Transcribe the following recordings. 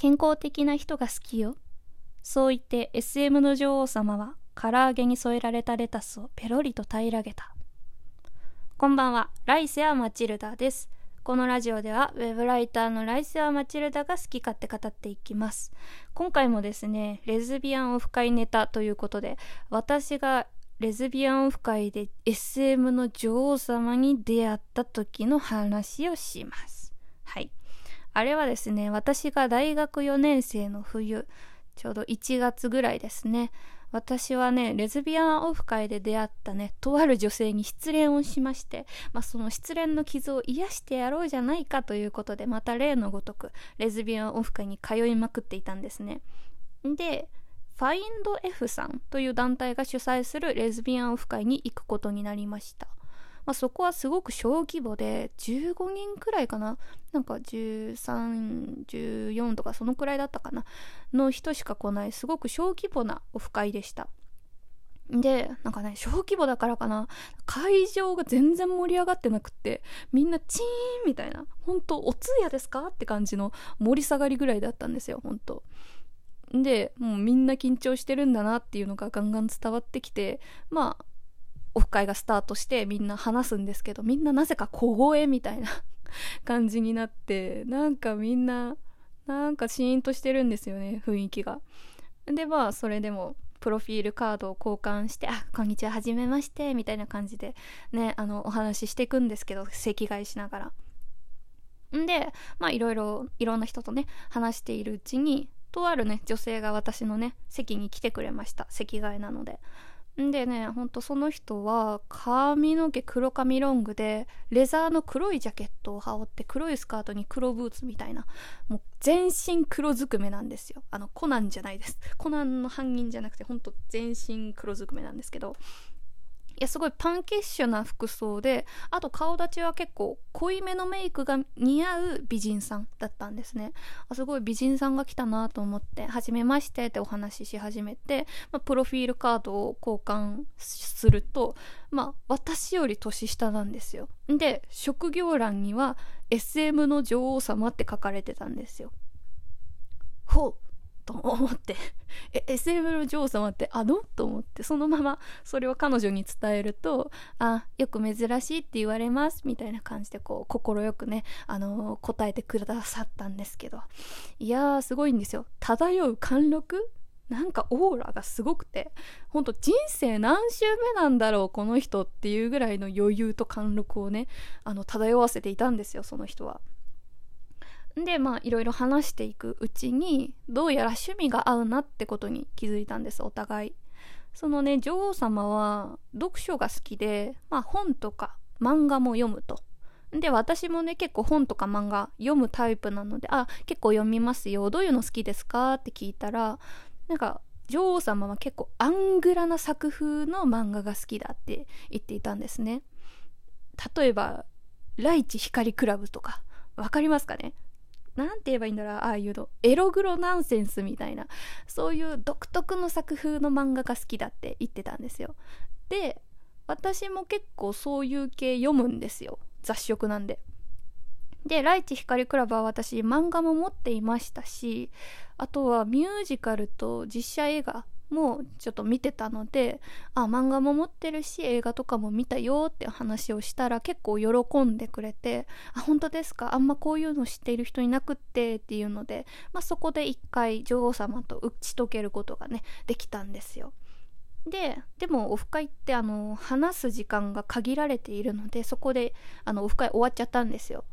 健康的な人が好きよ。そう言って SM の女王様は唐揚げに添えられたレタスをペロリと平らげた。こんばんは、ライセア・マチルダです。このラジオではウェブライターのライセア・マチルダが好き勝手語っていきます。今回もですね、レズビアンオフ会ネタということで、私がレズビアンオフ会で SM の女王様に出会った時の話をします。はい。あれはですね、私が大学4年生の冬、ちょうど1月ぐらいですね。私はね、レズビアンオフ会で出会ったね、とある女性に失恋をしまして、まあ、その失恋の傷を癒してやろうじゃないかということで、また例のごとく、レズビアンオフ会に通いまくっていたんですね。で、ファインド F さんという団体が主催するレズビアンオフ会に行くことになりました。まあ、そこはすごく小規模で15人くらいかな。なんか1314とかそのくらいだったかな。の人しか来ない。すごく小規模なオフ会でした。でなんかね小規模だからかな。会場が全然盛り上がってなくってみんなチーンみたいな。本当お通夜ですかって感じの盛り下がりぐらいだったんですよ本当。でもうみんな緊張してるんだなっていうのがガンガン伝わってきてまあオフ会がスタートしてみんな話すんですけどみんななぜか小声みたいな 感じになってなんかみんななんかシーンとしてるんですよね雰囲気が。でまあそれでもプロフィールカードを交換して「あこんにちははじめまして」みたいな感じでねあのお話ししていくんですけど席替えしながら。んでまあいろいろいろんな人とね話しているうちにとあるね女性が私のね席に来てくれました。席替えなので。でねほんとその人は髪の毛黒髪ロングでレザーの黒いジャケットを羽織って黒いスカートに黒ブーツみたいなもう全身黒ずくめなんですよ。あのコナンじゃないです。コナンの犯人じゃなくてほんと全身黒ずくめなんですけどいやすごいパンキッシュな服装であと顔立ちは結構濃いめのメイクが似合う美人さんだったんですね。あすごい美人さんが来たなと思って「はじめまして」ってお話しし始めて、まあ、プロフィールカードを交換するとまあ私より年下なんですよ。で職業欄には SM の女王様って書かれてたんですよ。ほう。と思って。え SM の女王様ってあの？と思って。そのままそれを彼女に伝えるとあよく珍しいって言われますみたいな感じでこう快くねあのー、答えてくださったんですけど。いやーすごいんですよ。漂う貫禄？なんかオーラがすごくて。ほんと人生何周目なんだろうこの人っていうぐらいの余裕と貫禄をねあの漂わせていたんですよその人は。でまあいろいろ話していくうちにどうやら趣味が合うなってことに気づいたんですお互い。そのね女王様は読書が好きで、まあ、本とか漫画も読むと。で私もね結構本とか漫画読むタイプなのであ結構読みますよどういうの好きですかって聞いたらなんか女王様は結構アングラな作風の漫画が好きだって言っていたんですね。例えば「ライチ光クラブ」とか分かりますかね？何て言えばいいんだろう。ああいうの。エログロナンセンスみたいな。そういう独特の作風の漫画が好きだって言ってたんですよ。で私も結構そういう系読むんですよ。雑食なんで。で、ライチ光クラブは私漫画も持っていましたし、あとはミュージカルと実写映画もちょっと見てたのであ漫画も持ってるし映画とかも見たよって話をしたら結構喜んでくれて「あ本当ですか？あんまこういうの知っている人いなくって」っていうので、まあ、そこで一回女王様と打ち解けることがねできたんですよ。ででもオフ会ってあの話す時間が限られているのでそこであのオフ会終わっちゃったんですよ。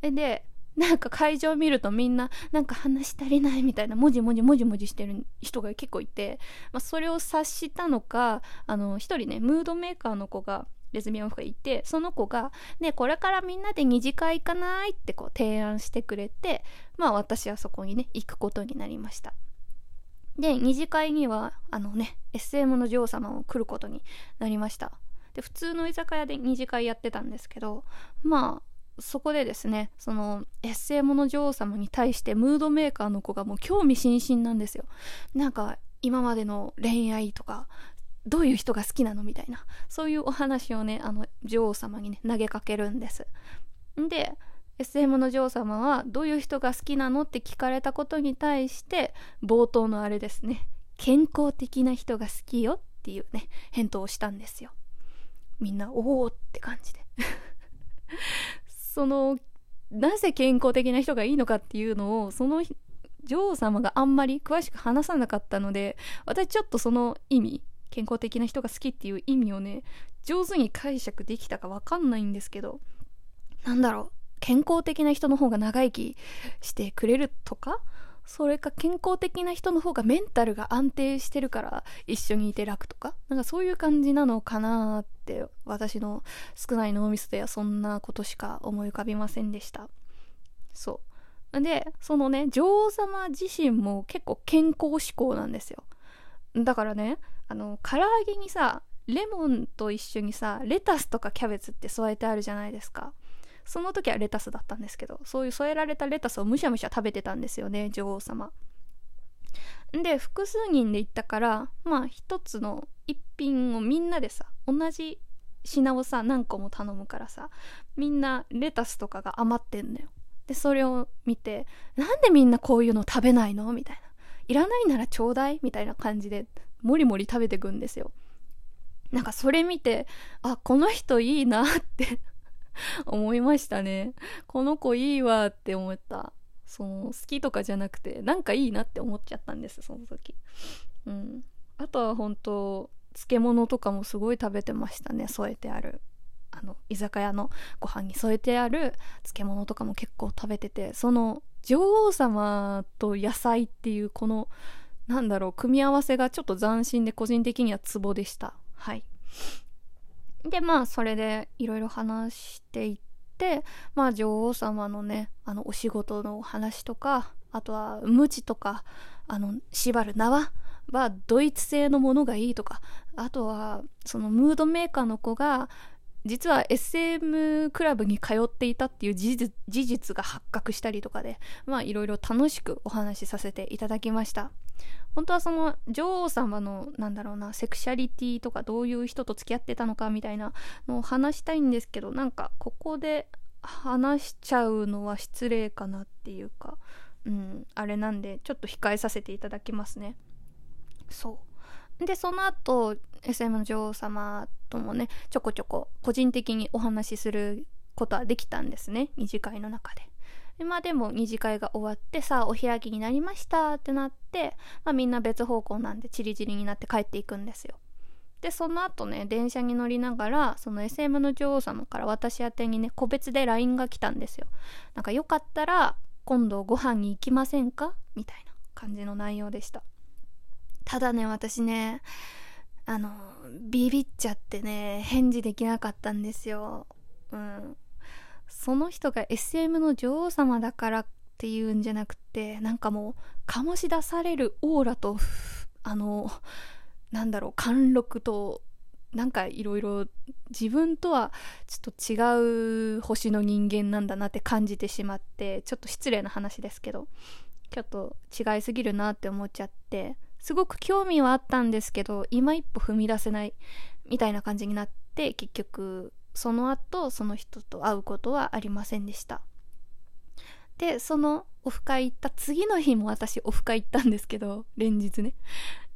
でなんか会場見るとみんななんか話足りないみたいなもじもじもじもじしてる人が結構いて、まあ、それを察したのかあの一人ねムードメーカーの子がレズビアンオフがいてその子が「ねこれからみんなで二次会行かない?」ってこう提案してくれてまあ私はそこにね行くことになりましたで二次会にはあのね SM の女王様を来ることになりましたで普通の居酒屋で二次会やってたんですけどまあそこでですねそのエッセイもの女王様に対してムードメーカーの子がもう興味津々なんですよ。なんか今までの恋愛とかどういう人が好きなのみたいな。そういうお話をねあの女王様にね投げかけるんです。で SM の女王様はどういう人が好きなのって聞かれたことに対して冒頭のあれですね。健康的な人が好きよっていうね返答をしたんですよ。みんなおおって感じで。そのなぜ健康的な人がいいのかっていうのをその女王様があんまり詳しく話さなかったので私ちょっとその意味健康的な人が好きっていう意味をね上手に解釈できたかわかんないんですけどなんだろう健康的な人の方が長生きしてくれるとかそれか健康的な人の方がメンタルが安定してるから一緒にいて楽とか？なんかそういう感じなのかなって私の少ない脳みそではそんなことしか思い浮かびませんでした。そう。でそのね女王様自身も結構健康志向なんですよ。だからねあの唐揚げにさレモンと一緒にさレタスとかキャベツって添えてあるじゃないですか。その時はレタスだったんですけどそういう添えられたレタスをむしゃむしゃ食べてたんですよね女王様。で複数人で行ったからまあ一つの一品をみんなでさ同じ品をさ何個も頼むからさみんなレタスとかが余ってんのよ。でそれを見てなんでみんなこういうの食べないの？みたいな。いらないならちょうだい？みたいな感じでもりもり食べてくんですよ。なんかそれ見てあこの人いいなって 思いましたね。この子いいわって思った。その好きとかじゃなくてなんかいいなって思っちゃったんですその時。うん。あとは本当漬物とかもすごい食べてましたね添えてある。あの居酒屋のご飯に添えてある漬物とかも結構食べててその女王様と野菜っていうこのなんだろう組み合わせがちょっと斬新で個人的にはツボでした。はい。でまあそれでいろいろ話していってまあ女王様のねあのお仕事の話とかあとは無知とかあの縛る縄はドイツ製のものがいいとかあとはそのムードメーカーの子が実は SM クラブに通っていたっていう事実が発覚したりとかでまあいろいろ楽しくお話しさせていただきました。本当はその女王様のなんだろうなセクシャリティとかどういう人と付き合ってたのかみたいなのを話したいんですけどなんかここで話しちゃうのは失礼かなっていうかうんあれなんでちょっと控えさせていただきますね。そう。でその後 SM の女王様ともねちょこちょこ個人的にお話しすることはできたんですね。二次会の中で。でまあでも二次会が終わってさあお開きになりましたってなって、まあ、みんな別方向なんでチリチリになって帰っていくんですよ。でその後ね電車に乗りながらその SM の女王様から私宛てにね個別で LINE が来たんですよ。なんかよかったら今度ご飯に行きませんか？みたいな感じの内容でした。ただね私ねあのビビっちゃってね返事できなかったんですよ。うん。その人が SM の女王様だからっていうんじゃなくてなんかもう醸し出されるオーラとあのなんだろう貫禄となんかいろいろ自分とはちょっと違う星の人間なんだなって感じてしまってちょっと失礼な話ですけどちょっと違いすぎるなって思っちゃってすごく興味はあったんですけど今一歩踏み出せないみたいな感じになって結局その後その人と会うことはありませんでした。でそのオフ会行った次の日も私オフ会行ったんですけど連日ね。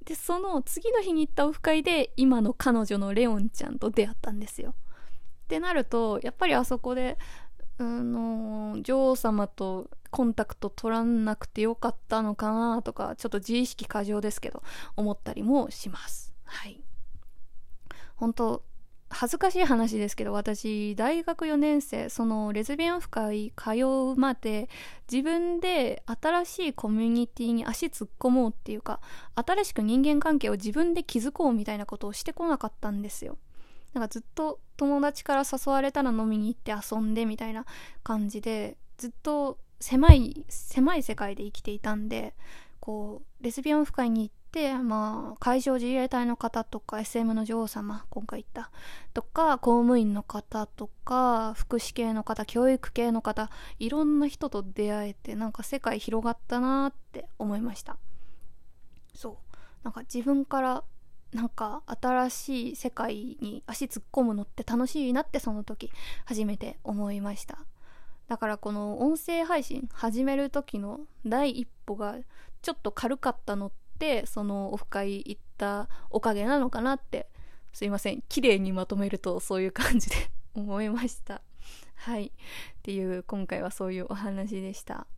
でその次の日に行ったオフ会で今の彼女のレオンちゃんと出会ったんですよ。ってなるとやっぱりあそこであの女王様とコンタクト取らなくてよかったのかなとかちょっと自意識過剰ですけど思ったりもします。はい。本当恥ずかしい話ですけど私大学4年生そのレズビアンオフ会通うまで自分で新しいコミュニティに足突っ込もうっていうか新しく人間関係を自分で築こうみたいなことをしてこなかったんですよ。なんかずっと友達から誘われたら飲みに行って遊んでみたいな感じでずっと狭い狭い世界で生きていたんでこうレズビアンオフ会に行って、まあ、海上自衛隊の方とか SM の女王様今回言った。とか公務員の方とか福祉系の方教育系の方いろんな人と出会えてなんか世界広がったなって思いました。そう。なんか自分からなんか新しい世界に足突っ込むのって楽しいなってその時初めて思いました。だからこの音声配信始める時の第一歩がちょっと軽かったのってそのオフ会行ったおかげなのかなって。すいません。綺麗にまとめるとそういう感じで思いました。はい。っていう今回はそういうお話でした。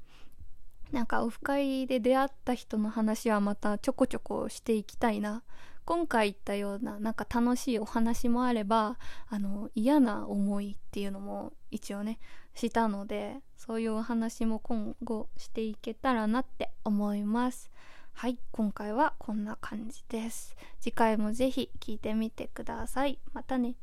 なんかオフ会で出会った人の話はまたちょこちょこしていきたいな。今回言ったようななんか楽しいお話もあればあの嫌な思いっていうのも一応ねしたのでそういうお話も今後していけたらなって思います。はい今回はこんな感じです。次回もぜひ聞いてみてください。またね。